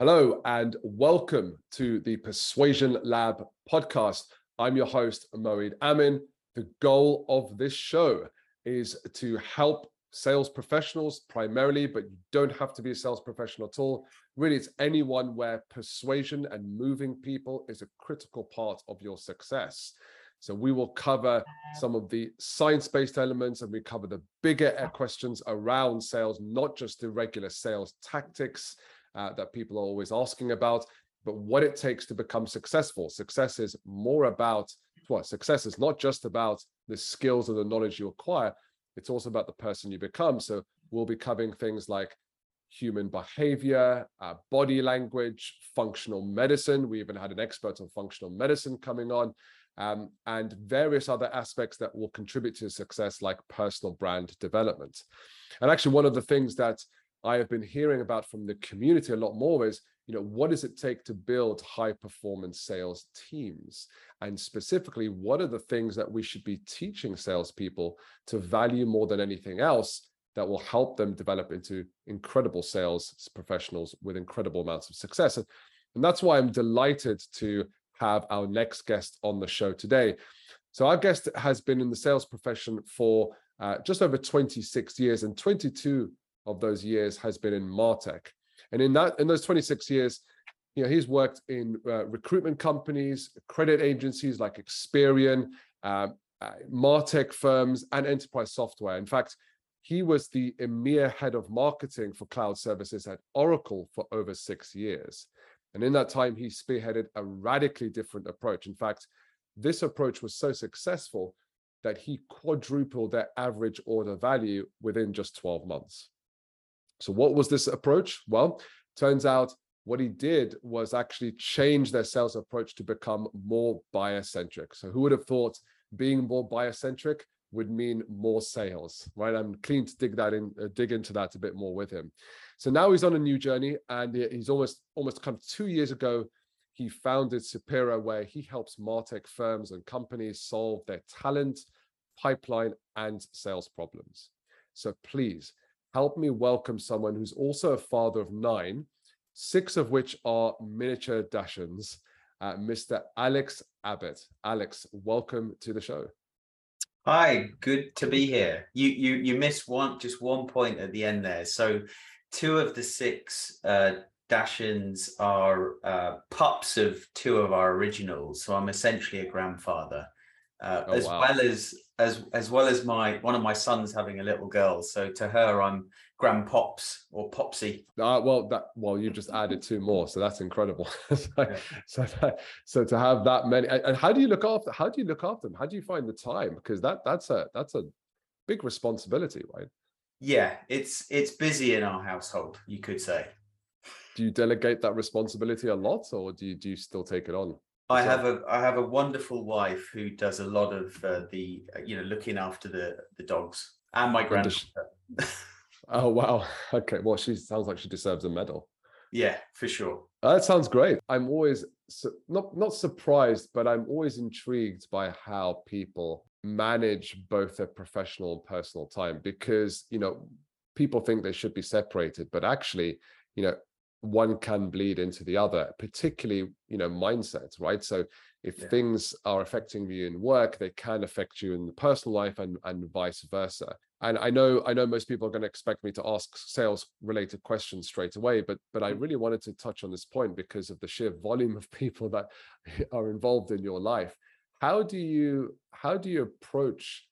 Hello, and welcome to the Persuasion Lab podcast. I'm your host, Moeed Amin. The goal of this show is to help sales professionals primarily, but you don't have to be a sales professional at all. Really, it's anyone where persuasion and moving people is a critical part of your success. So we will cover some of the science-based elements and we cover the bigger eh, questions around sales, not just the regular sales tactics uh, that people are always asking about, but what it takes to become successful. Success is more about what? Success is not just about the skills and the knowledge you acquire, it's also about the person you become. So we'll be covering things like human behavior, uh, body language, functional medicine. We even had an expert on functional medicine coming on, um, and various other aspects that will contribute to success, like personal brand development. And actually, one of the things that I have been hearing about from the community a lot more is, you know, what does it take to build high performance sales teams? And specifically, what are the things that we should be teaching salespeople to value more than anything else that will help them develop into incredible sales professionals with incredible amounts of success? And, and that's why I'm delighted to have our next guest on the show today. So, our guest has been in the sales profession for uh, just over 26 years, and 22 of those years has been in Martech. And in that, in those 26 years, you know, he's worked in uh, recruitment companies, credit agencies like Experian, uh, uh, Martech firms, and enterprise software. In fact, he was the EMEA head of marketing for cloud services at Oracle for over six years. And in that time, he spearheaded a radically different approach. In fact, this approach was so successful that he quadrupled their average order value within just 12 months. So what was this approach? Well, turns out what he did was actually change their sales approach to become more buyer centric. So who would have thought being more buyer centric would mean more sales, right? I'm keen to dig that in, uh, dig into that a bit more with him. So now he's on a new journey, and he's almost almost come two years ago. He founded Supero, where he helps Martech firms and companies solve their talent, pipeline, and sales problems. So please help me welcome someone who's also a father of nine, six of which are miniature Dachshunds, uh, Mr. Alex Abbott. Alex, welcome to the show. Hi, good to be here. You you you missed one just one point at the end there. So, two of the six uh, Dachshunds are uh, pups of two of our originals. So I'm essentially a grandfather, uh, oh, as wow. well as as as well as my one of my sons having a little girl. So to her, I'm grandpops or popsy. Uh, well, that well, you just added two more, so that's incredible. so, yeah. so, that, so to have that many, and how do you look after? How do you look after them? How do you find the time? Because that that's a that's a big responsibility, right? Yeah, it's it's busy in our household, you could say. Do you delegate that responsibility a lot, or do you do you still take it on? I have a I have a wonderful wife who does a lot of uh, the uh, you know looking after the the dogs and my granddaughter. oh wow! Okay, well she sounds like she deserves a medal. Yeah, for sure. that sounds great. I'm always su- not not surprised, but I'm always intrigued by how people manage both their professional and personal time because you know people think they should be separated, but actually, you know, one can bleed into the other particularly you know mindsets right so if yeah. things are affecting you in work they can affect you in the personal life and and vice versa and i know i know most people are going to expect me to ask sales related questions straight away but but i mm. really wanted to touch on this point because of the sheer volume of people that are involved in your life how do you how do you approach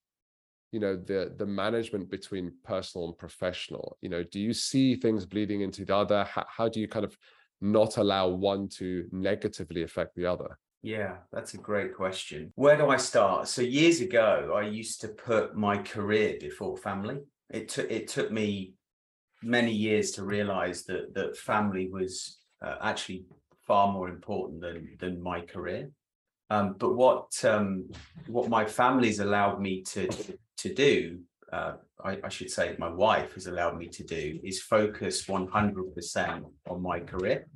you know the the management between personal and professional you know do you see things bleeding into the other how, how do you kind of not allow one to negatively affect the other yeah, that's a great question. Where do I start? So years ago, I used to put my career before family. It took it took me many years to realize that that family was uh, actually far more important than than my career. Um, but what um, what my family's allowed me to to do, uh, I, I, should say, my wife has allowed me to do, is focus 100% on my career.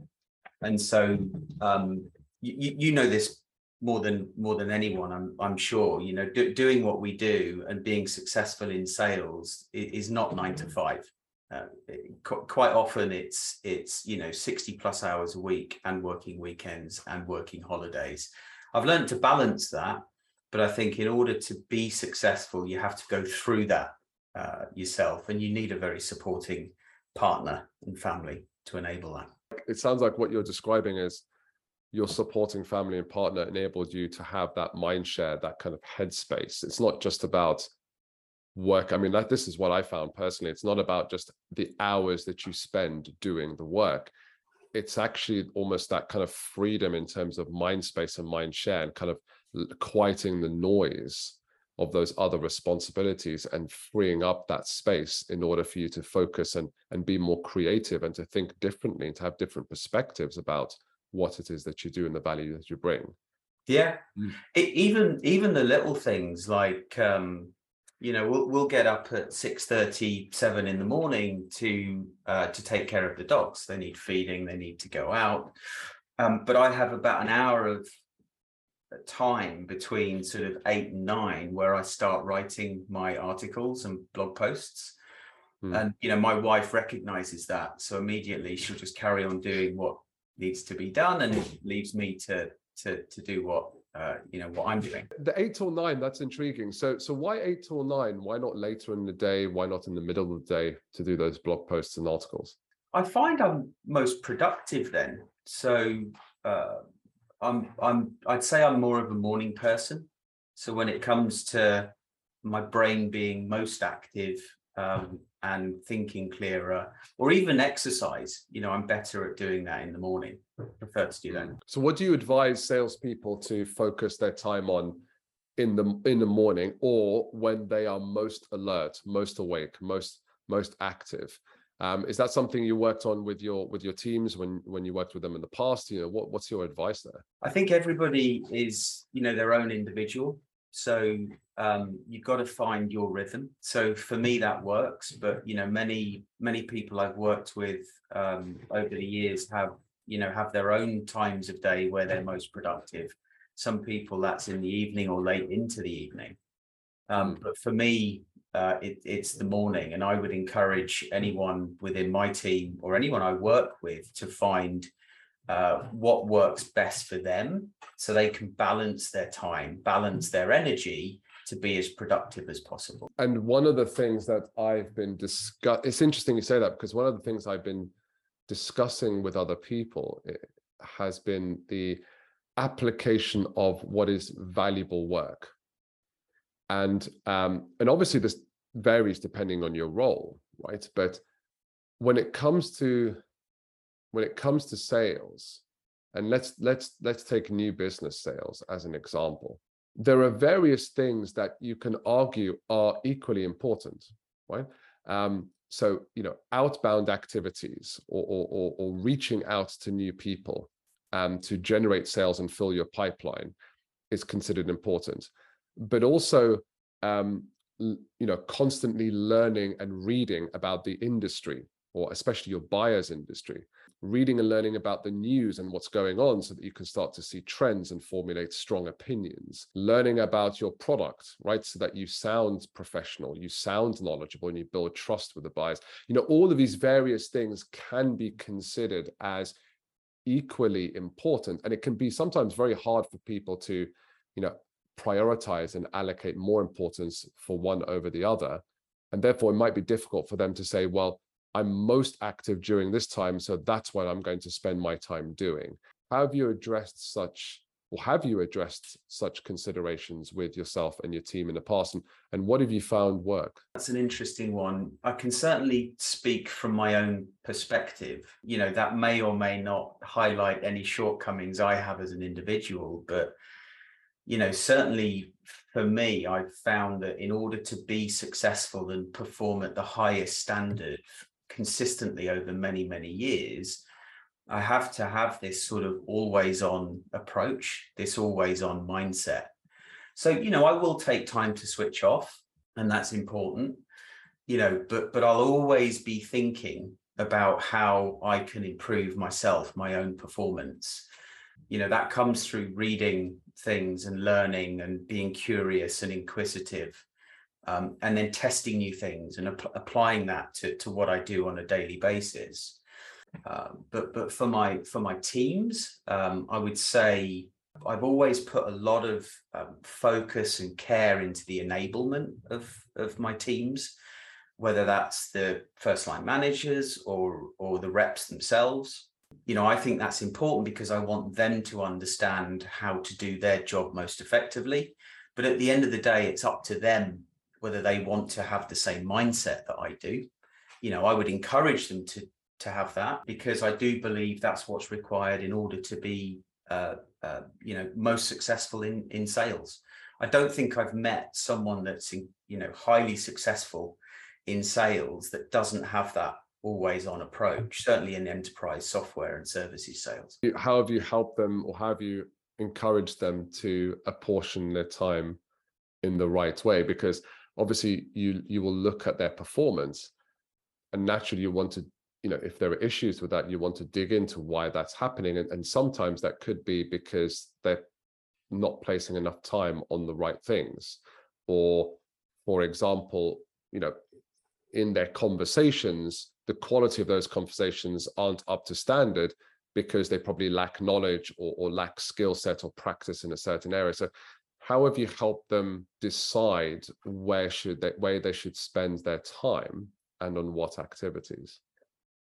And so, um, you, you know this more than more than anyone, I'm I'm sure. You know, do, doing what we do and being successful in sales is, is not nine to five. uh, quite often it's it's you know 60 plus hours a week and working weekends and working holidays i've learned to balance that but i think in order to be successful you have to go through that uh, yourself and you need a very supporting partner and family to enable that. It sounds like what you're describing is your supporting family and partner enabled you to have that mind share that kind of headspace. It's not just about work. I mean that this is what i found personally. It's not about just the hours that you spend doing the work. It's actually almost that kind of freedom in terms of mind space and mind share and kind of quieting the noise of those other responsibilities and freeing up that space in order for you to focus and and be more creative and to think differently and to have different perspectives about what it is that you do and the value that you bring. Yeah. Mm. it, even even the little things like um you know we'll we'll get up at 6 37 in the morning to uh, to take care of the dogs. They need feeding they need to go out. Um, but i have about an hour of time between sort of 8 and 9 where i start writing my articles and blog posts hmm. and you know my wife recognizes that so immediately she'll just carry on doing what needs to be done and it leaves me to to to do what uh, you know what I'm doing. The eight till nine, that's intriguing. So so why eight till nine? Why not later in the day? Why not in the middle of the day to do those blog posts and articles? I find I'm most productive then. So uh, I'm I'm I'd say I'm more of a morning person. So when it comes to my brain being most active um, and thinking clearer, or even exercise. You know, I'm better at doing that in the morning. I prefer to do that. So, what do you advise salespeople to focus their time on in the in the morning, or when they are most alert, most awake, most most active? Um, is that something you worked on with your with your teams when when you worked with them in the past? You know, what what's your advice there? I think everybody is you know their own individual. So um, you've got to find your rhythm. So for me, that works. But you know, many many people I've worked with um, over the years have you know have their own times of day where they're most productive. Some people that's in the evening or late into the evening. Um, but for me, uh, it, it's the morning, and I would encourage anyone within my team or anyone I work with to find uh, what works best for them so they can balance their time, balance their energy to be as productive as possible. And one of the things that I've been discuss it's interesting you say that because one of the things I've been discussing with other people eh, has been the application of what is valuable work. And um, and obviously this varies depending on your role, right? But when it comes to when it comes to sales, and let's let's let's take new business sales as an example. There are various things that you can argue are equally important, right? Um, so you know, outbound activities or, or, or, reaching out to new people um, to generate sales and fill your pipeline is considered important, but also um, you know constantly learning and reading about the industry or especially your buyer's industry. Reading and learning about the news and what's going on so that you can start to see trends and formulate strong opinions. Learning about your product right so that you sound professional you sound knowledgeable and you build trust with the buyers. You know all of these various things can be considered as equally important and it can be sometimes very hard for people to you know prioritize and allocate more importance for one over the other and therefore it might be difficult for them to say well I'm most active during this time, so that's what I'm going to spend my time doing. How have you addressed such, or have you addressed such considerations with yourself and your team in the past? And, and what have you found work? That's an interesting one. I can certainly speak from my own perspective. You know, that may or may not highlight any shortcomings I have as an individual, but you know, certainly for me, I've found that in order to be successful and perform at the highest standard consistently over many, many years, I have to have this sort of always on approach, this always on mindset. So, you know, I will take time to switch off, and that's important, you know, but but I'll always be thinking about how I can improve myself, my own performance. You know, that comes through reading things and learning and being curious and inquisitive um, and then testing new things and ap- applying that to, to what I do on a daily basis. Uh, but but for my for my teams, um, I would say I've always put a lot of um, focus and care into the enablement of of my teams, whether that's the first line managers or or the reps themselves. You know, I think that's important because I want them to understand how to do their job most effectively. But at the end of the day, it's up to them whether they want to have the same mindset that I do. You know, I would encourage them to to have that because I do believe that's what's required in order to be, uh, uh, you know, most successful in in sales. I don't think I've met someone that's in, you know highly successful in sales that doesn't have that always on approach. Certainly in enterprise software and services sales. How have you helped them, or have you encouraged them to apportion their time in the right way? Because obviously you you will look at their performance and naturally you want to you know if there are issues with that you want to dig into why that's happening and, and sometimes that could be because they're not placing enough time on the right things or for example you know in their conversations the quality of those conversations aren't up to standard because they probably lack knowledge or, or lack skill set or practice in a certain area. So how have you helped them decide where should they where they should spend their time and on what activities?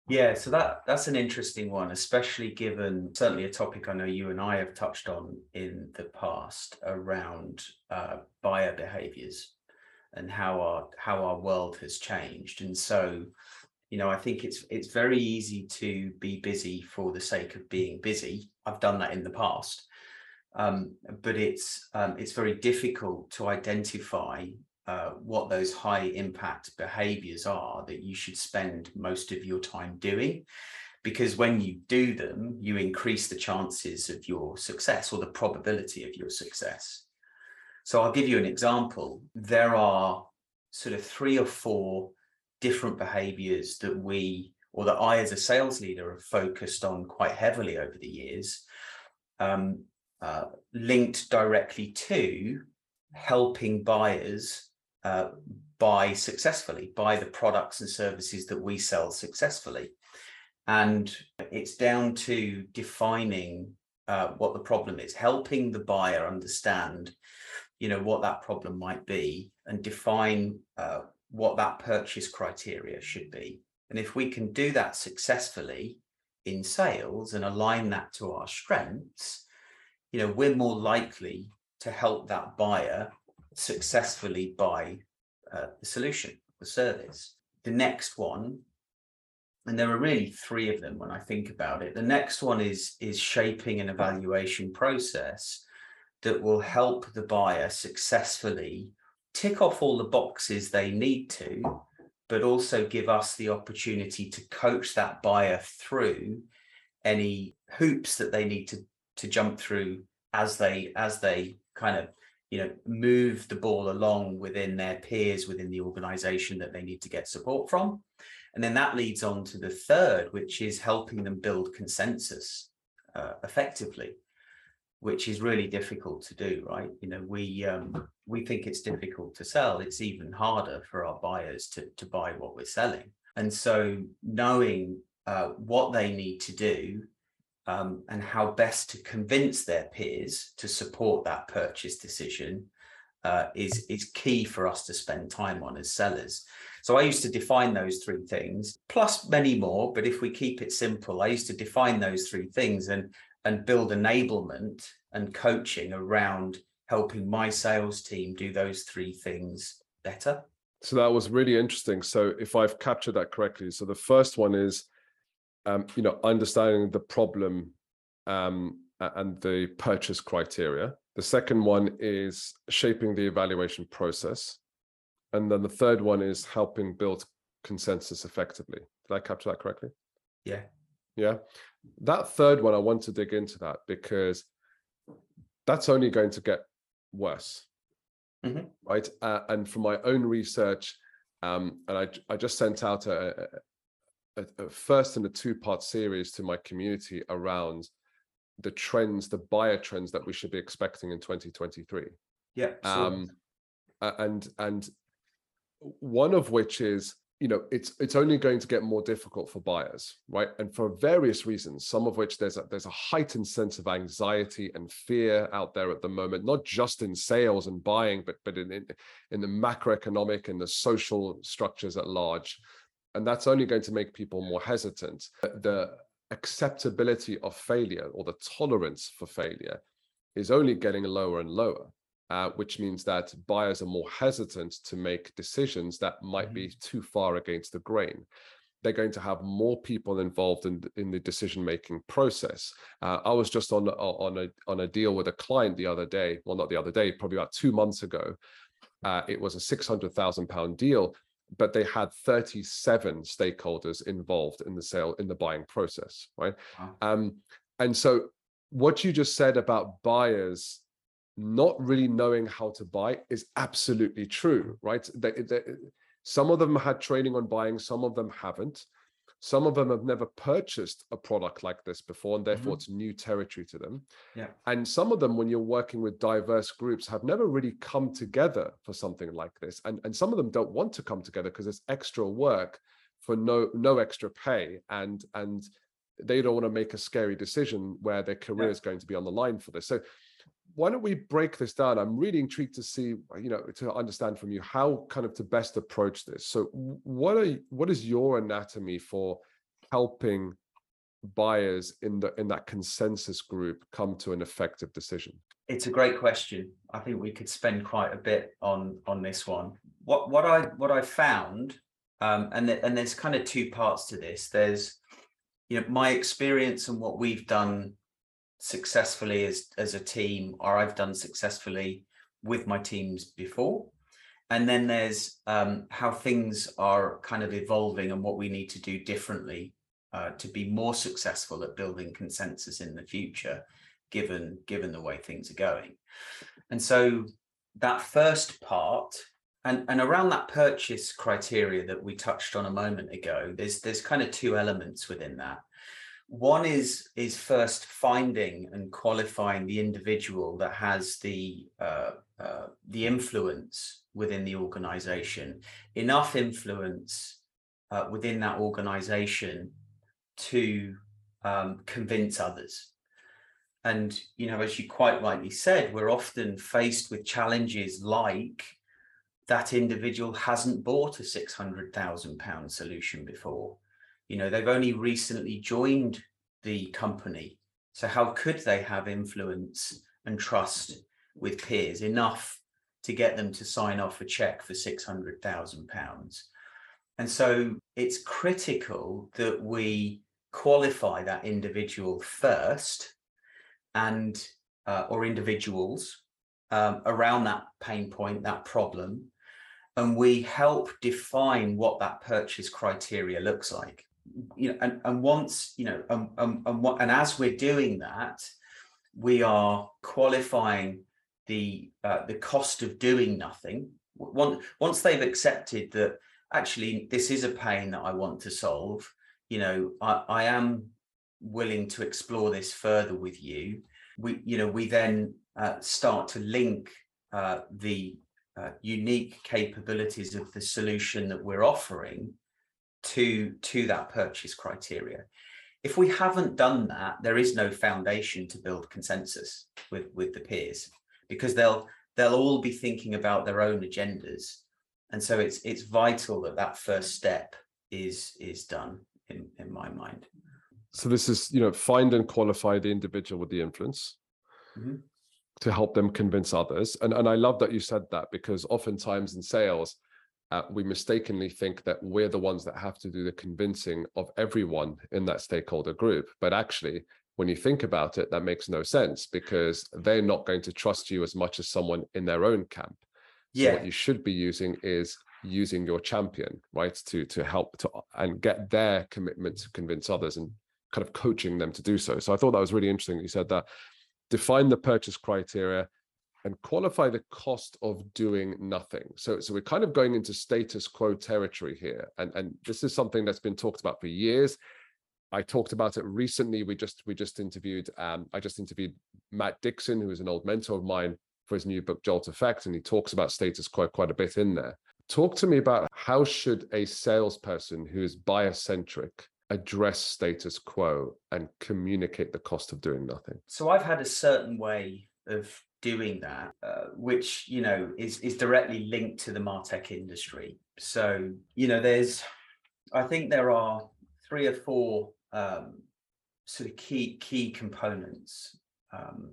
Yeah so that that's an interesting one especially given certainly a topic i know you and i have touched on in the past around uh, buyer behaviors and how our how our world has changed. And so you know i think it's it's very easy to be busy for the sake of being busy. I've done that in the past. Um, but it's um, it's very difficult to identify uh, what those high impact behaviors are that you should spend most of your time doing. Because when you do them you increase the chances of your success or the probability of your success. So i'll give you an example. There are sort of three or four different behaviors that we or that i as a sales leader have focused on quite heavily over the years um, uh, linked directly to helping buyers uh, buy successfully, buy the products and services that we sell successfully. And it's down to defining uh, what the problem is, helping the buyer understand, you know, what that problem might be, and define uh, what that purchase criteria should be. And if we can do that successfully in sales and align that to our strengths, you know we're more likely to help that buyer successfully buy uh, the solution the service the next one and there are really three of them when i think about it the next one is is shaping an evaluation process that will help the buyer successfully tick off all the boxes they need to but also give us the opportunity to coach that buyer through any hoops that they need to to jump through as they as they kind of you know move the ball along within their peers within the organization that they need to get support from. And then that leads on to the third which is helping them build consensus uh, effectively which is really difficult to do right you know we um, we think it's difficult to sell it's even harder for our buyers to to buy what we're selling and so knowing uh, what they need to do um, and how best to convince their peers to support that purchase decision uh, is is key for us to spend time on as sellers. So I used to define those three things, plus many more. But if we keep it simple, I used to define those three things and and build enablement and coaching around helping my sales team do those three things better. So that was really interesting. So if I've captured that correctly, so the first one is um, you know, understanding the problem um, and the purchase criteria. The second one is shaping the evaluation process. And then the third one is helping build consensus effectively. Did I capture that correctly? Yeah. Yeah. That third one, I want to dig into that because that's only going to get worse. Mm-hmm. Right. Uh, and from my own research, um, and I, I just sent out a, a, a first in a two part series to my community around the trends, the buyer trends that we should be expecting in 2023. Yeah. Um, and and one of which is you know it's it's only going to get more difficult for buyers right? And for various reasons some of which there's a there's a heightened sense of anxiety and fear out there at the moment not just in sales and buying but but in in, in the macroeconomic and the social structures at large. And that's only going to make people more hesitant. The acceptability of failure or the tolerance for failure is only getting lower and lower uh, which means that buyers are more hesitant to make decisions that might mm-hmm. be too far against the grain. They're going to have more people involved in in the decision making process. Uh, I was just on on a on a deal with a client the other day. Well, not the other day, probably about two months ago. Uh, it was a six hundred thousand pound deal, but they had 37 stakeholders involved in the sale in the buying process right wow. um, and so what you just said about buyers not really knowing how to buy is absolutely true, right? They, they, some of them had training on buying, some of them haven't. Some of them have never purchased a product like this before, and therefore mm-hmm. it's new territory to them. Yeah. And some of them, when you're working with diverse groups, have never really come together for something like this. And, and some of them don't want to come together because it's extra work for no no extra pay. And and they don't want to make a scary decision where their career yeah. is going to be on the line for this. So why don't we break this down? I'm really intrigued to see, you know, to understand from you how kind of to best approach this. So, what are what is your anatomy for helping buyers in the in that consensus group come to an effective decision? It's a great question. I think we could spend quite a bit on on this one. What what I what I found, um, and th- and there's kind of two parts to this. There's you know my experience and what we've done successfully as as a team or I've done successfully with my teams before. And then there's um, how things are kind of evolving and what we need to do differently uh, to be more successful at building consensus in the future given given the way things are going. And so that first part and and around that purchase criteria that we touched on a moment ago there's there's kind of two elements within that one is is first finding and qualifying the individual that has the uh, uh, the influence within the organization, enough influence uh, within that organization to um, convince others. And you know, as you quite rightly said, we're often faced with challenges like that individual hasn't bought a six hundred thousand pound solution before you know they've only recently joined the company. So how could they have influence and trust with peers? Enough to get them to sign off a check for 600,000 pounds. And so it's critical that we qualify that individual first and uh, or individuals um, around that pain point that problem and we help define what that purchase criteria looks like you know, and, and once, you know, and, and as we're doing that, we are qualifying the uh, the cost of doing nothing. Once once they've accepted that actually this is a pain that I want to solve, you know, I, I am willing to explore this further with you. We, you know, we then uh, start to link uh, the uh, unique capabilities of the solution that we're offering to to that purchase criteria. If we haven't done that there is no foundation to build consensus with with the peers because they'll they'll all be thinking about their own agendas. And so it's it's vital that that first step is is done in in my mind. So this is you know find and qualify the individual with the influence mm-hmm. to help them convince others. And and i love that you said that because oftentimes in sales uh, we mistakenly think that we're the ones that have to do the convincing of everyone in that stakeholder group. But actually, when you think about it, that makes no sense because they're not going to trust you as much as someone in their own camp. So yeah. what you should be using is using your champion, right? To to help to and get their commitment to convince others and kind of coaching them to do so. So I thought that was really interesting. You said that define the purchase criteria, and qualify the cost of doing nothing. So, so we're kind of going into status quo territory here, and and this is something that's been talked about for years. I talked about it recently. We just we just interviewed um, I just interviewed Matt Dixon, who is an old mentor of mine, for his new book Jolt Effect, and he talks about status quo quite a bit in there. talk to me about how should a salesperson who is buyer centric address status quo and communicate the cost of doing nothing? So I've had a certain way of doing that, uh, which you know is is directly linked to the martech industry. So you know, there's, I think there are three or four um, sort of key key components. Um,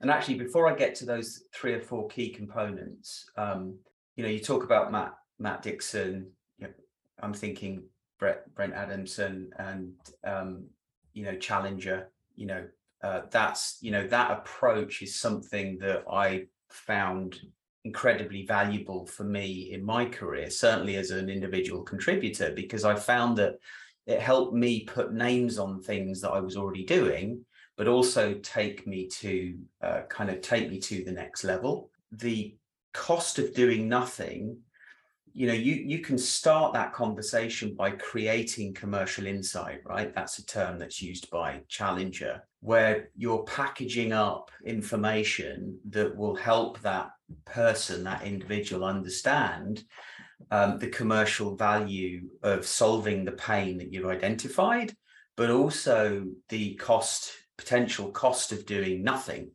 and actually, before I get to those three or four key components, um, you know, you talk about Matt Matt Dixon. You know, I'm thinking Brett Brent Adamson and um, you know Challenger. You know, uh, that's you know that approach is something that I found incredibly valuable for me in my career, certainly as an individual contributor, because I found that it helped me put names on things that I was already doing, but also take me to uh, kind of take me to the next level. The cost of doing nothing you know you you can start that conversation by creating commercial insight right that's a term that's used by challenger where you're packaging up information that will help that person that individual understand um, the commercial value of solving the pain that you've identified but also the cost potential cost of doing nothing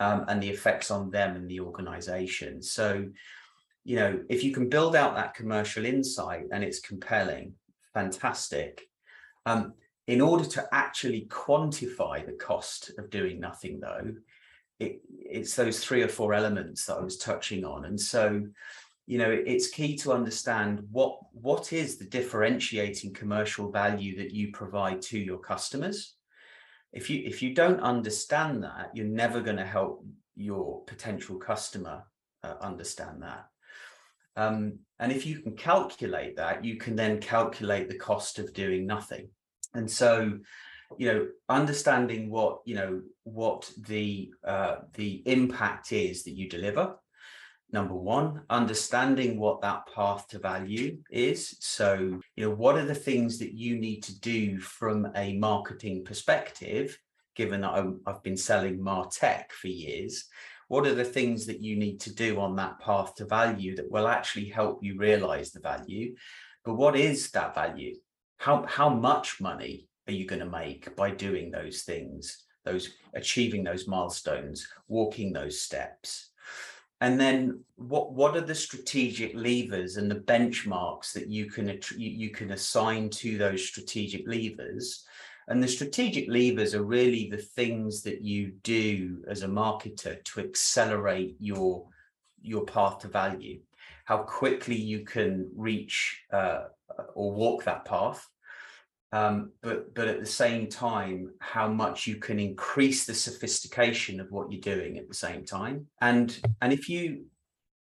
um, and the effects on them and the organization so you know, if you can build out that commercial insight and it's compelling, fantastic. Um, in order to actually quantify the cost of doing nothing, though, it, it's those three or four elements that I was touching on. And so, you know, it's key to understand what what is the differentiating commercial value that you provide to your customers. If you if you don't understand that, you're never going to help your potential customer uh, understand that. Um, and if you can calculate that, you can then calculate the cost of doing nothing. And so, you know, understanding what you know what the uh, the impact is that you deliver. Number one, understanding what that path to value is. So, you know, what are the things that you need to do from a marketing perspective? Given that I've been selling Martech for years, what are the things that you need to do on that path to value that will actually help you realize the value but what is that value how how much money are you going to make by doing those things those achieving those milestones walking those steps? And then what what are the strategic levers and the benchmarks that you can you can assign to those strategic levers? And the strategic levers are really the things that you do as a marketer to accelerate your your path to value, how quickly you can reach uh, or walk that path, um, but but at the same time, how much you can increase the sophistication of what you're doing at the same time. And and if you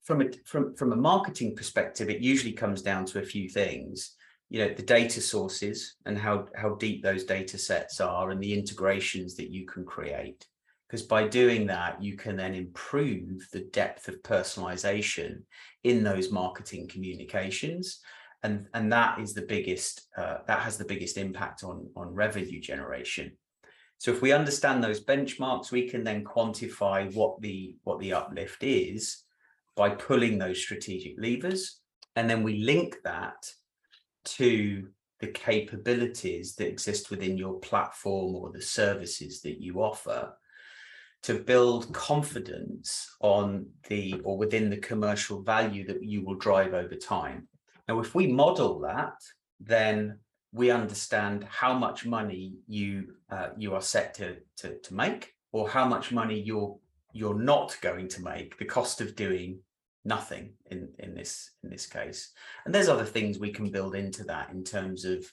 from a from from a marketing perspective, it usually comes down to a few things. You know the data sources and how how deep those data sets are and the integrations that you can create. Because by doing that you can then improve the depth of personalization in those marketing communications and and that is the biggest uh, that has the biggest impact on on revenue generation so if we understand those benchmarks we can then quantify what the what the uplift is by pulling those strategic levers and then we link that to the capabilities that exist within your platform or the services that you offer to build confidence on the or within the commercial value that you will drive over time. Now, if we model that, then we understand how much money you uh, you are set to, to to make, or how much money you're you're not going to make. The cost of doing nothing in in this in this case and there's other things we can build into that in terms of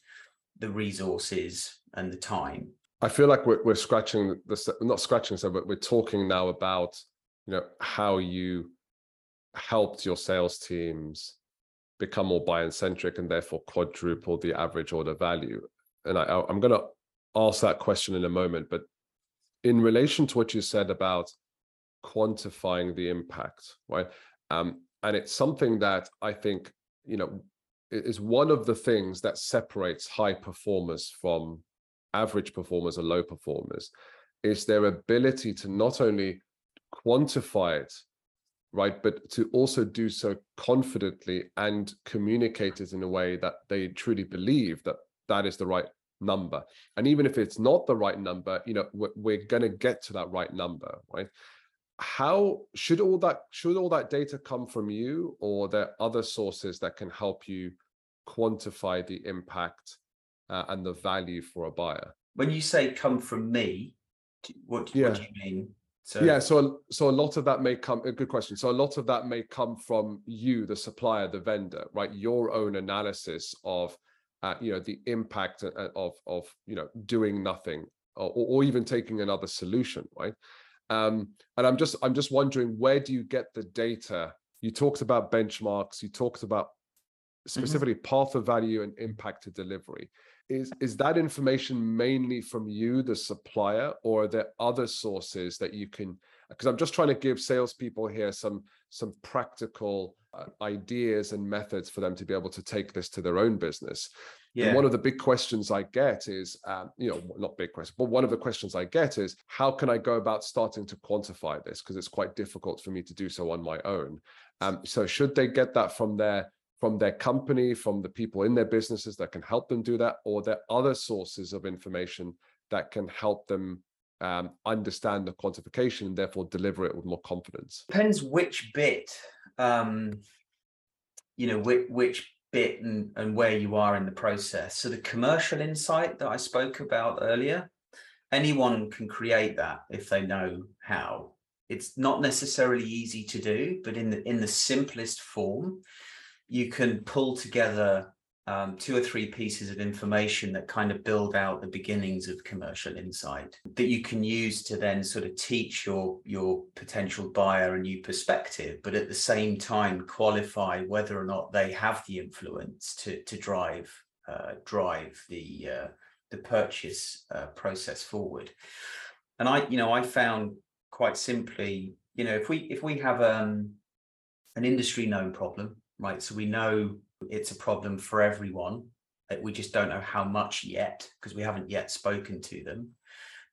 the resources and the time i feel like we're, we're scratching the not scratching so but we're talking now about you know how you helped your sales teams become more buy centric and therefore quadruple the average order value? And I, i'm going to ask that question in a moment but in relation to what you said about quantifying the impact right? Um, and it's something that I think, you know, is one of the things that separates high performers from average performers or low performers is their ability to not only quantify it right? But to also do so confidently and communicate it in a way that they truly believe that that is the right number. And even if it's not the right number, you know, we're, we're going to get to that right number, right? How should all that should all that data come from you, or there other sources that can help you quantify the impact uh, and the value for a buyer? When you say come from me, what, yeah. what do you mean? So yeah, so so a lot of that may come. A good question. So a lot of that may come from you, the supplier, the vendor, right? Your own analysis of, uh, you know, the impact of of you know doing nothing, or, or even taking another solution, right? Um, and I'm just I'm just wondering where do you get the data? You talked about benchmarks. You talked about mm-hmm. specifically mm-hmm. path of value and impact to delivery is is that information mainly from you the supplier or are there other sources that you can because i'm just trying to give salespeople here some some practical uh, ideas and methods for them to be able to take this to their own business yeah. And one of the big questions I get is, um, you know, not big question, but one of the questions I get is, how can I go about starting to quantify this? Because it's quite difficult for me to do so on my own. Um, so should they get that from their from their company, from the people in their businesses that can help them do that, or their other sources of information that can help them um, understand the quantification and therefore deliver it with more confidence? Depends which bit, um, you know, which, which bit and, and where you are in the process. So the commercial insight that I spoke about earlier, anyone can create that if they know how. It's not necessarily easy to do, but in the in the simplest form, you can pull together um, two or three pieces of information that kind of build out the beginnings of commercial insight that you can use to then sort of teach your your potential buyer a new perspective but at the same time qualify whether or not they have the influence to to drive uh, drive the uh, the purchase uh, process forward. And i you know i found quite simply you know if we if we have um, an industry known problem right? So we know it's a problem for everyone. We just don't know how much yet because we haven't yet spoken to them.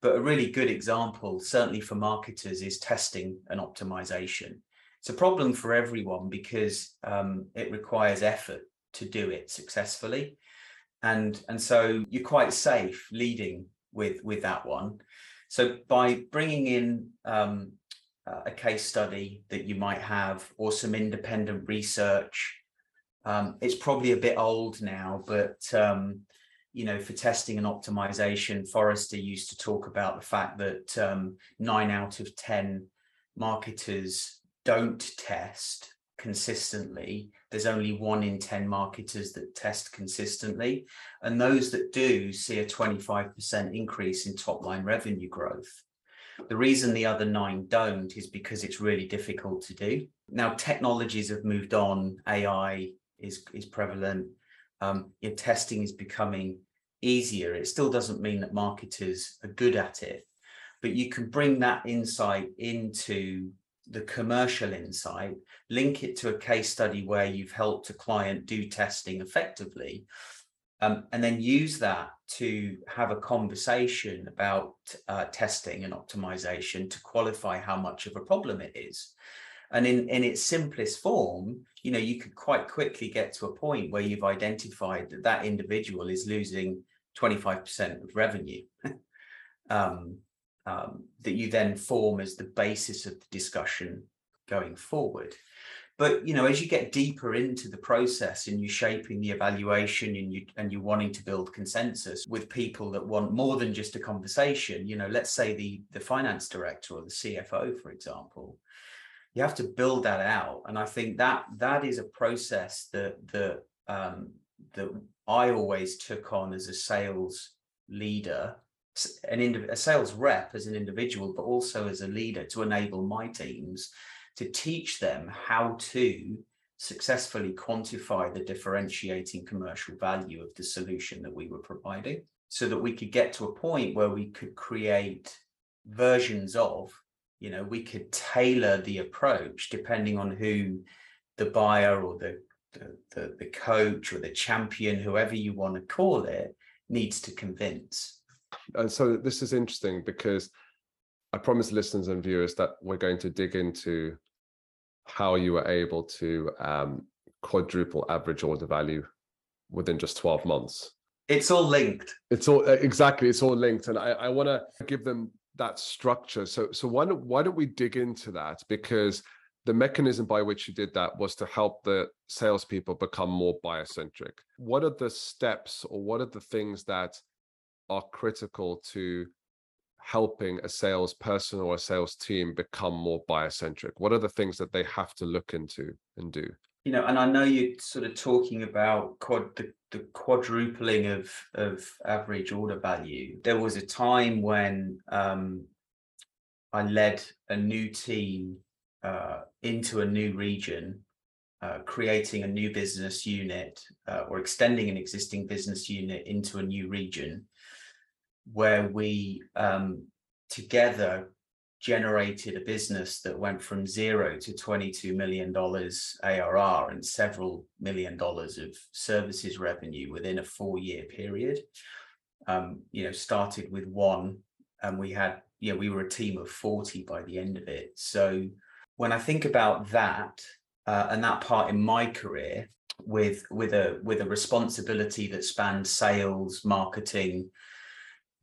But a really good example, certainly for marketers, is testing and optimization. It's a problem for everyone because um, it requires effort to do it successfully. And, and so you're quite safe leading with, with that one. So by bringing in um, uh, a case study that you might have or some independent research. Um, it's probably a bit old now, but um, you know, for testing and optimization, Forrester used to talk about the fact that um, nine out of 10 marketers don't test consistently. There's only one in 10 marketers that test consistently. And those that do see a 25% increase in top line revenue growth. The reason the other nine don't is because it's really difficult to do. Now, technologies have moved on. AI is, is prevalent. Um, your testing is becoming easier. It still doesn't mean that marketers are good at it, but you can bring that insight into the commercial insight, link it to a case study where you've helped a client do testing effectively, um, and then use that to have a conversation about uh, testing and optimization to qualify how much of a problem it is. And in, in its simplest form, you know, you could quite quickly get to a point where you've identified that that individual is losing 25% of revenue um, um, that you then form as the basis of the discussion going forward but you know as you get deeper into the process and you're shaping the evaluation and you and you're wanting to build consensus with people that want more than just a conversation you know let's say the the finance director or the cfo for example you have to build that out. And i think that that is a process that that um that i always took on as a sales leader an indiv- a sales rep as an individual but also as a leader to enable my teams to teach them how to successfully quantify the differentiating commercial value of the solution that we were providing so that we could get to a point where we could create versions of you know we could tailor the approach depending on who the buyer or the the, the, the coach or the champion whoever you want to call it needs to convince. And so this is interesting because i promise listeners and viewers that we're going to dig into how you were able to um, quadruple average order value within just 12 months. It's all linked. It's all exactly. It's all linked, and I, I want to give them that structure. So, so why don't why don't we dig into that? Because the mechanism by which you did that was to help the salespeople become more buyer centric. What are the steps, or what are the things that are critical to helping a salesperson or a sales team become more buyer-centric? What are the things that they have to look into and do? You know, and I know you're sort of talking about quad, the, the quadrupling of of average order value. There was a time when um, I led a new team uh, into a new region, uh, creating a new business unit uh, or extending an existing business unit into a new region where we um, together generated a business that went from zero to $22 million ARR and several million dollars of services revenue within a four year period. Um, you know, started with one and we had, you know, we were a team of 40 by the end of it. So when I think about that uh, and that part in my career with with a with a responsibility that spanned sales, marketing,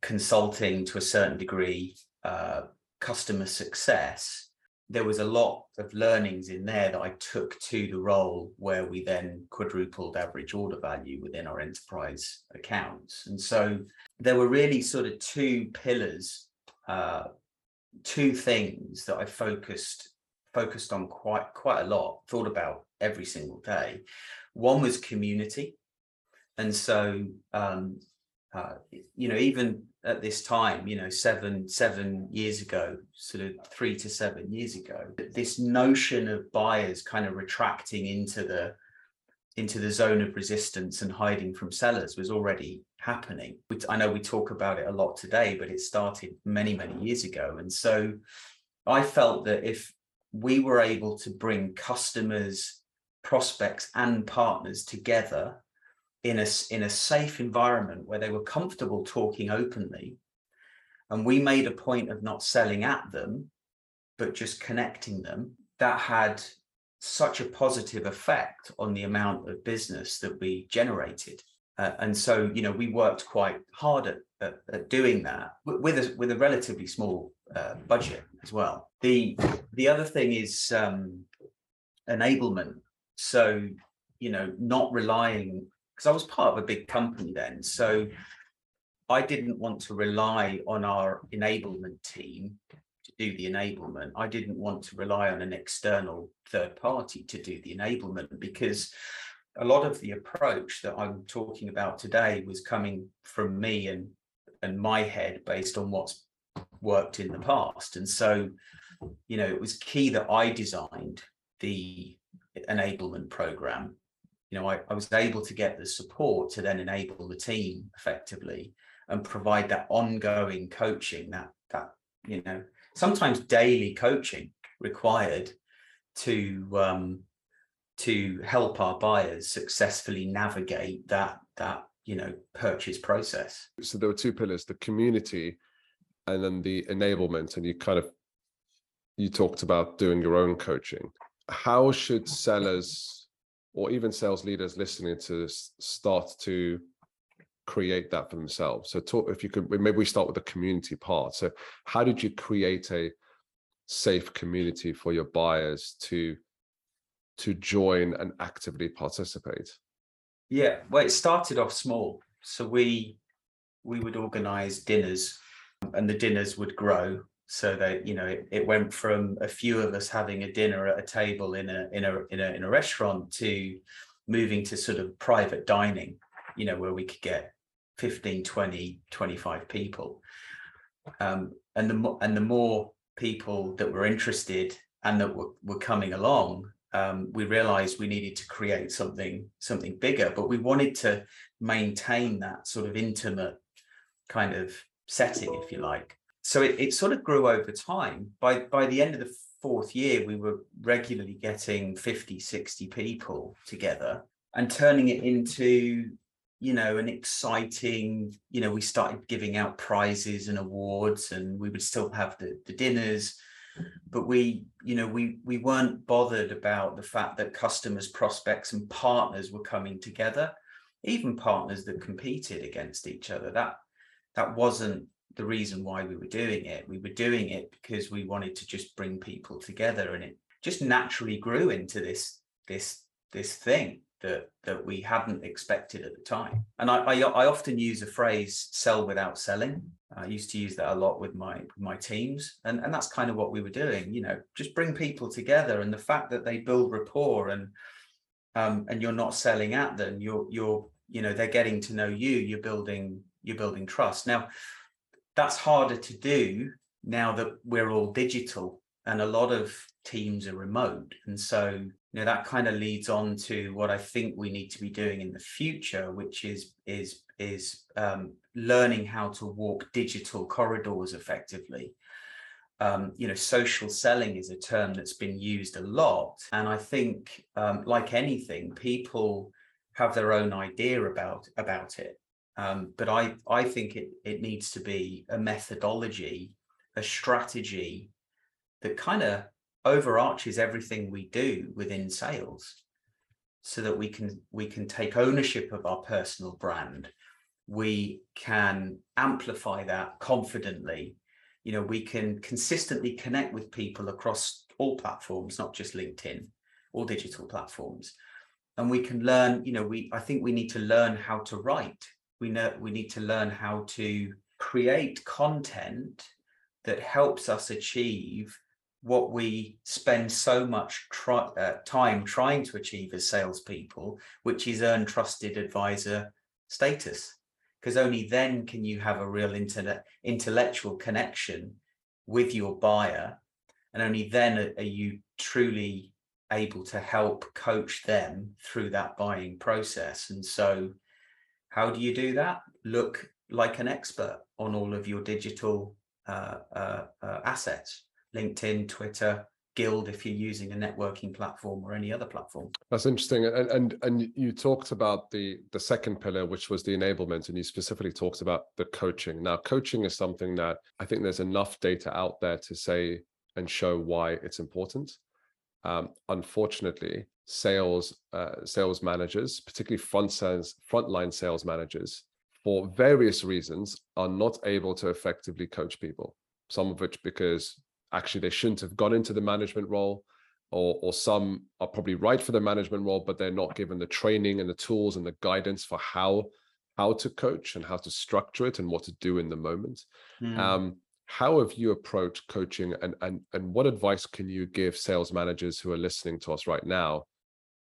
consulting to a certain degree, uh, customer success, there was a lot of learnings in there that I took to the role where we then quadrupled average order value within our enterprise accounts. And so there were really sort of two pillars, uh, two things that I focused focused on quite quite a lot, thought about every single day. One was community, and so um, uh, you know even at this time, you know, seven seven years ago, sort of three to seven years ago, this notion of buyers kind of retracting into the into the zone of resistance and hiding from sellers was already happening. I know we talk about it a lot today, but it started many many years ago, and so I felt that if we were able to bring customers, prospects, and partners together in a, in a safe environment where they were comfortable talking openly. And we made a point of not selling at them, but just connecting them. That had such a positive effect on the amount of business that we generated. Uh, and so, you know, we worked quite hard at, at, at doing that with a, with a relatively small uh, budget as well. The the other thing is um, enablement. So, you know, not relying because I was part of a big company then. So I didn't want to rely on our enablement team to do the enablement. I didn't want to rely on an external third party to do the enablement because a lot of the approach that I'm talking about today was coming from me and and my head based on what's worked in the past. And so, you know, it was key that I designed the enablement program you know, I, I was able to get the support to then enable the team effectively and provide that ongoing coaching, that that you know, sometimes daily coaching required to um, to help our buyers successfully navigate that that you know purchase process. So there were two pillars: the community, and then the enablement. And you kind of you talked about doing your own coaching. How should sellers or even sales leaders listening to start to create that for themselves. So talk if you could maybe we start with the community part. So how did you create a safe community for your buyers to to join and actively participate? Yeah well it started off small. So we we would organize dinners and the dinners would grow so that you know it, it went from a few of us having a dinner at a table in a in a in a in a restaurant to moving to sort of private dining you know where we could get 15 20 25 people. Um, and the more and the more people that were interested and that were, were coming along um, we realized we needed to create something something bigger but we wanted to maintain that sort of intimate kind of setting if you like so it, it sort of grew over time. By by the end of the fourth year, we were regularly getting 50, 60 people together and turning it into, you know, an exciting, you know, we started giving out prizes and awards and we would still have the, the dinners. but we you know we we weren't bothered about the fact that customers prospects and partners were coming together even partners that competed against each other that that wasn't the reason why we were doing it we were doing it because we wanted to just bring people together and it just naturally grew into this this this thing that that we hadn't expected at the time. And I, I, I often use a phrase "sell without selling." I used to use that a lot with my my teams, and and that's kind of what we were doing. You know, just bring people together, and the fact that they build rapport and um, and you're not selling at them, you're you're you know they're getting to know you. You're building you're building trust. Now, that's harder to do now that we're all digital, and a lot of teams are remote, and so you know that kind of leads on to what I think we need to be doing in the future, which is is is um, learning how to walk digital corridors effectively. Um, you know, social selling is a term that's been used a lot, and I think, um, like anything, people have their own idea about about it. Um, but I I think it it needs to be a methodology, a strategy that kind of overarches everything we do within sales so that we can we can take ownership of our personal brand. We can amplify that confidently. You know we can consistently connect with people across all platforms not just linkedin all digital platforms. And we can learn you know we i think we need to learn how to write we know we need to learn how to create content that helps us achieve what we spend so much try, uh, time trying to achieve as salespeople, which is earn trusted advisor status. Because only then can you have a real internet intellectual connection with your buyer, and only then are, are you truly able to help coach them through that buying process. And so, how do you do that? Look like an expert on all of your digital uh, uh, uh assets LinkedIn, Twitter, Guild if you're using a networking platform or any other platform. That's interesting. And and and you talked about the the second pillar, which was the enablement, and you specifically talked about the coaching. Now, coaching is something that I think there's enough data out there to say and show why it's important. Um, unfortunately, sales uh, sales managers, particularly front sales, frontline sales managers, for various reasons, are not able to effectively coach people. Some of which because actually they shouldn't have gone into the management role or or some are probably right for the management role but they're not given the training and the tools and the guidance for how how to coach and how to structure it and what to do in the moment mm. um, how have you approached coaching and and and what advice can you give sales managers who are listening to us right now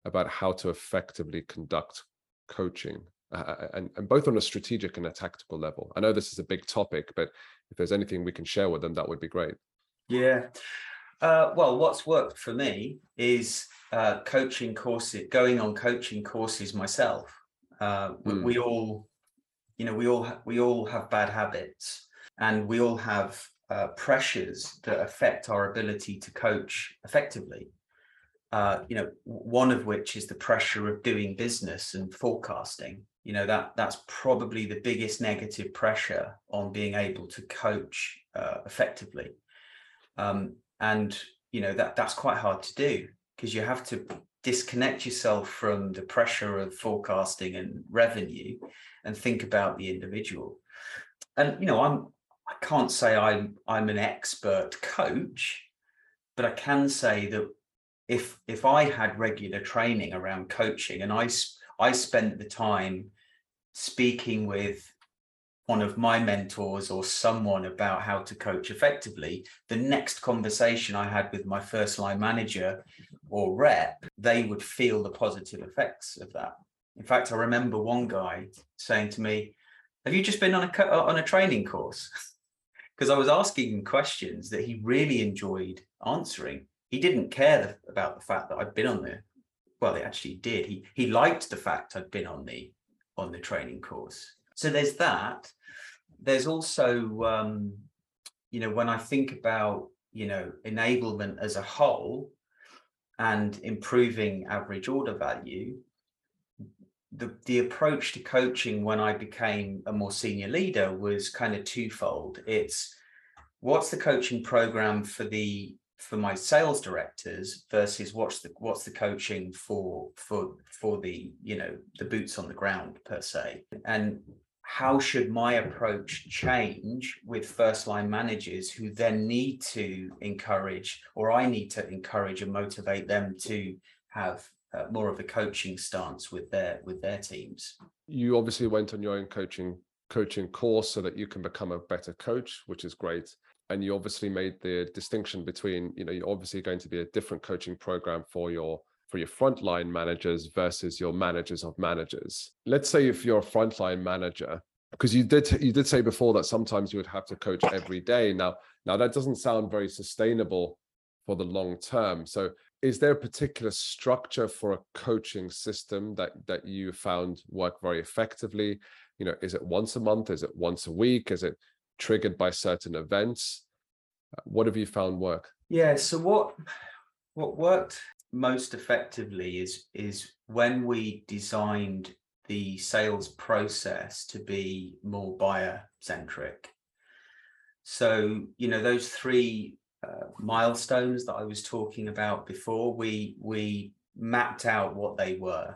about how to effectively conduct coaching uh, and, and both on a strategic and a tactical level i know this is a big topic but if there's anything we can share with them that would be great yeah. Uh, well, what's worked for me is uh, coaching courses, going on coaching courses myself. Uh, mm. we, hmm. we, all, you know, we all we all have bad habits, and we all have uh, pressures that affect our ability to coach effectively. Uh, you know, one of which is the pressure of doing business and forecasting. You know that that's probably the biggest negative pressure on being able to coach uh, effectively um, and you know that that's quite hard to do because you have to disconnect yourself from the pressure of forecasting and revenue and think about the individual and you know i'm i can't say i'm i'm an expert coach but i can say that if if i had regular training around coaching and i i spent the time speaking with one of my mentors or someone about how to coach effectively, the next conversation I had with my first line manager or rep, they would feel the positive effects of that. In fact, I remember one guy saying to me, "Have you just been on a uh, on a training course?" Because I was asking him questions that he really enjoyed answering. He didn't care about the fact that I'd been on the well, he actually did. He he liked the fact I'd been on the on the training course. So there's that. There's also um, you know when i think about you know enablement as a whole and improving average order value the the approach to coaching when i became a more senior leader was kind of twofold. It's what's the coaching program for the for my sales directors versus what's the what's the coaching for for for the you know the boots on the ground per se? And how should my approach change with first line managers who then need to encourage or i need to encourage and motivate them to have uh, more of a coaching stance with their with their teams? You obviously went on your own coaching coaching course so that you can become a better coach which is great and you obviously made the distinction between you know you're obviously going to be a different coaching program for your for your frontline managers versus your managers of managers. Let's say if you're a frontline manager because you did you did say before that sometimes you would have to coach every day. Now now that doesn't sound very sustainable for the long term. So is there a particular structure for a coaching system that that you found work very effectively? You know is it once a month? Is it once a week? Is it triggered by certain events. Uh, what have you found work? Yeah so what what worked most effectively is is when we designed the sales process to be more buyer centric so you know those three uh, milestones that I was talking about before, we we mapped out what they were.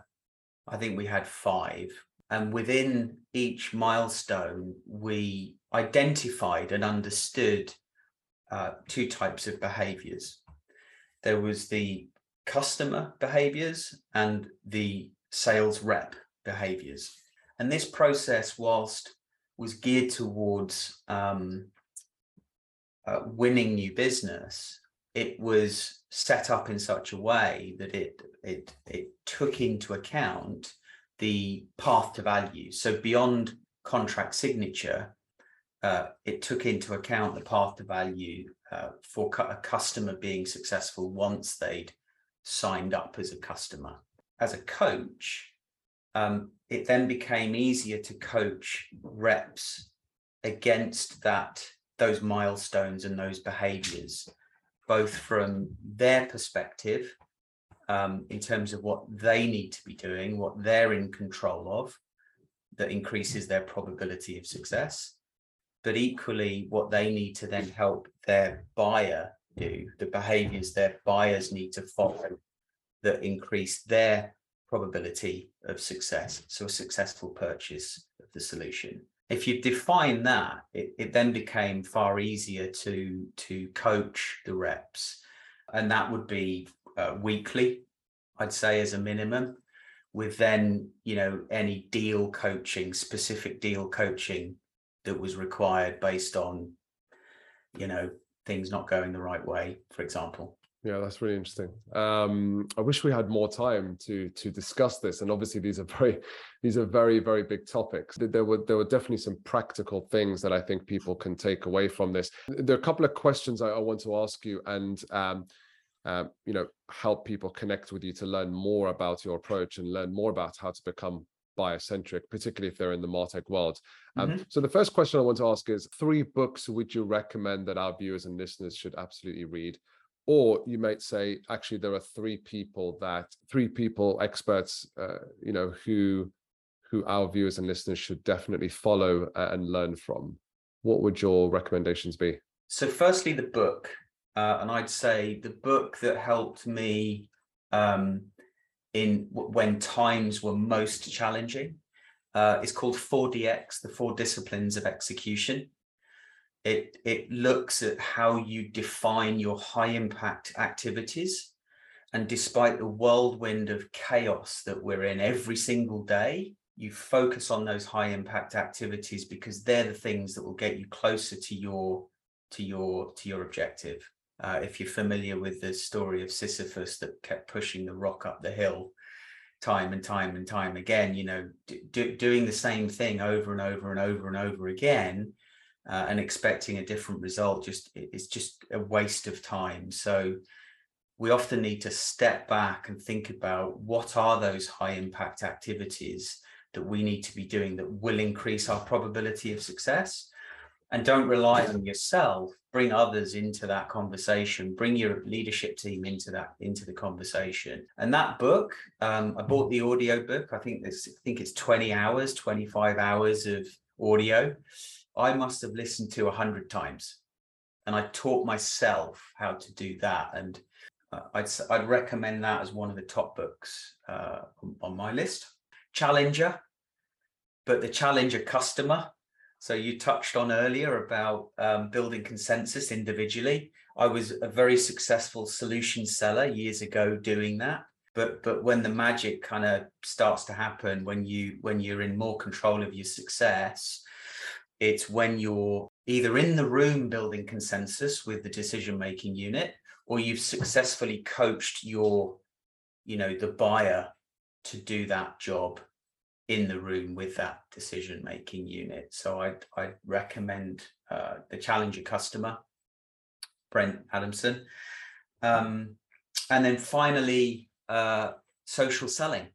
I think we had five, and within each milestone, we identified and understood uh, two types of behaviors. There was the customer behaviors and the sales rep behaviors. And this process, whilst was geared towards um, uh, winning new business, it was set up in such a way that it it it took into account the path to value. So beyond contract signature, uh, it took into account the path to value uh, for cu- a customer being successful once they'd signed up as a customer. As a coach, um, it then became easier to coach reps against that those milestones and those behaviors, both from their perspective um, in terms of what they need to be doing, what they're in control of, that increases their probability of success, but equally what they need to then help their buyer do, the behaviors their buyers need to follow that increase their probability of success. So a successful purchase of the solution if you define that, it, it then became far easier to to coach the reps, and that would be uh, weekly, I'd say as a minimum, with then you know any deal coaching, specific deal coaching that was required based on you know things not going the right way, for example. Yeah, that's really interesting. Um, I wish we had more time to to discuss this. And obviously, these are very these are very very big topics. There were there were definitely some practical things that I think people can take away from this. There are a couple of questions I, I want to ask you, and um, uh, you know, help people connect with you to learn more about your approach and learn more about how to become buyer-centric, particularly if they're in the Martech world. Um, mm-hmm. So the first question I want to ask is: three books would you recommend that our viewers and listeners should absolutely read? or you might say actually there are three people that three people experts uh, you know who who our viewers and listeners should definitely follow and learn from what would your recommendations be so firstly the book uh, and i'd say the book that helped me um, in when times were most challenging. Uh, is called 4dx the four disciplines of execution. It it looks at how you define your high impact activities. And despite the whirlwind of chaos that we're in every single day you focus on those high impact activities because they're the things that will get you closer to your to your to your objective uh, if you're familiar with the story of sisyphus that kept pushing the rock up the hill time and time and time again you know do, doing the same thing over and over and over and over again uh, and expecting a different result just it's just a waste of time. So we often need to step back and think about what are those high impact activities that we need to be doing that will increase our probability of success and don't rely on yourself bring others into that conversation bring your leadership team into that into the conversation and that book um, i bought the audio book i think this i think it's 20 hours 25 hours of audio I must have listened to a hundred times. and I taught myself how to do that. And uh, I'd I'd recommend that as one of the top books uh, on my list. Challenger, but the Challenger customer. So you touched on earlier about um, building consensus individually. I was a very successful solution seller years ago doing that. But but when the magic kind of starts to happen, when you when you're in more control of your success, it's when you're either in the room building consensus with the decision making unit or you've successfully coached your you know the buyer to do that job in the room with that decision making unit so i i recommend uh, the challenger customer brent adamson um, and then finally uh, social selling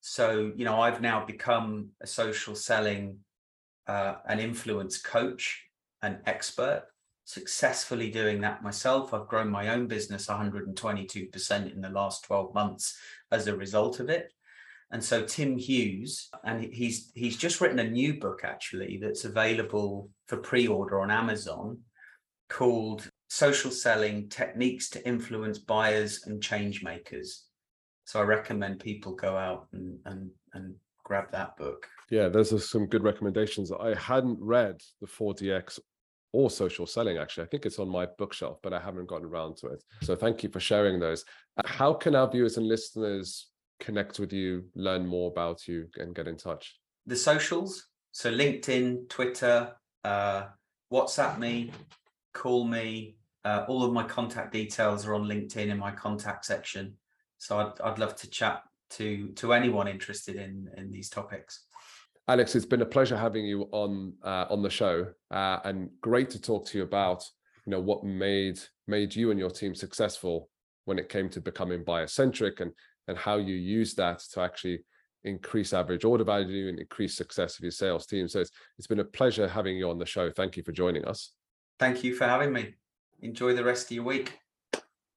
so you know i've now become a social selling uh, an influence coach an expert successfully doing that myself. I've grown my own business 122% in the last 12 months as a result of it. And so Tim Hughes, and he's he's just written a new book actually that's available for pre-order on Amazon called Social Selling Techniques to Influence Buyers and Change Makers. So I recommend people go out and and and grab that book. Yeah, those are some good recommendations. I hadn't read the 4DX or social selling actually i think it's on my bookshelf but i haven't gotten around to it so thank you for sharing those how can our viewers and listeners connect with you learn more about you and get in touch? The socials? So linkedin twitter uh, whatsapp me call me uh, all of my contact details are on linkedin in my contact section. So I'd, I'd love to chat to to anyone interested in in these topics. Alex, it's been a pleasure having you on uh, on the show, uh, and great to talk to you about you know what made made you and your team successful when it came to becoming buyer-centric and and how you use that to actually increase average order value and increase success of your sales team. So it's it's been a pleasure having you on the show. Thank you for joining us. Thank you for having me. Enjoy the rest of your week.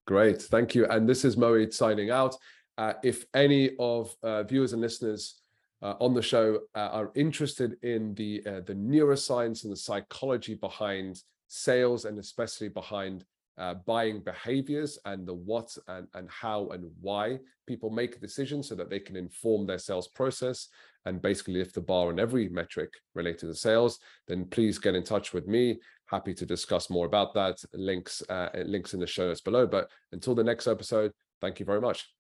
Great, thank you. And this is Moeed signing out. Uh, if any of uh, viewers and listeners uh, on the show uh, are interested in the uh, the neuroscience and the psychology behind sales and especially behind uh, buying behaviors and the what and, and how and why people make decisions so that they can inform their sales process. And basically lift the bar on every metric related to sales then please get in touch with me. Happy to discuss more about that. Links uh, links in the show notes below. But until the next episode thank you very much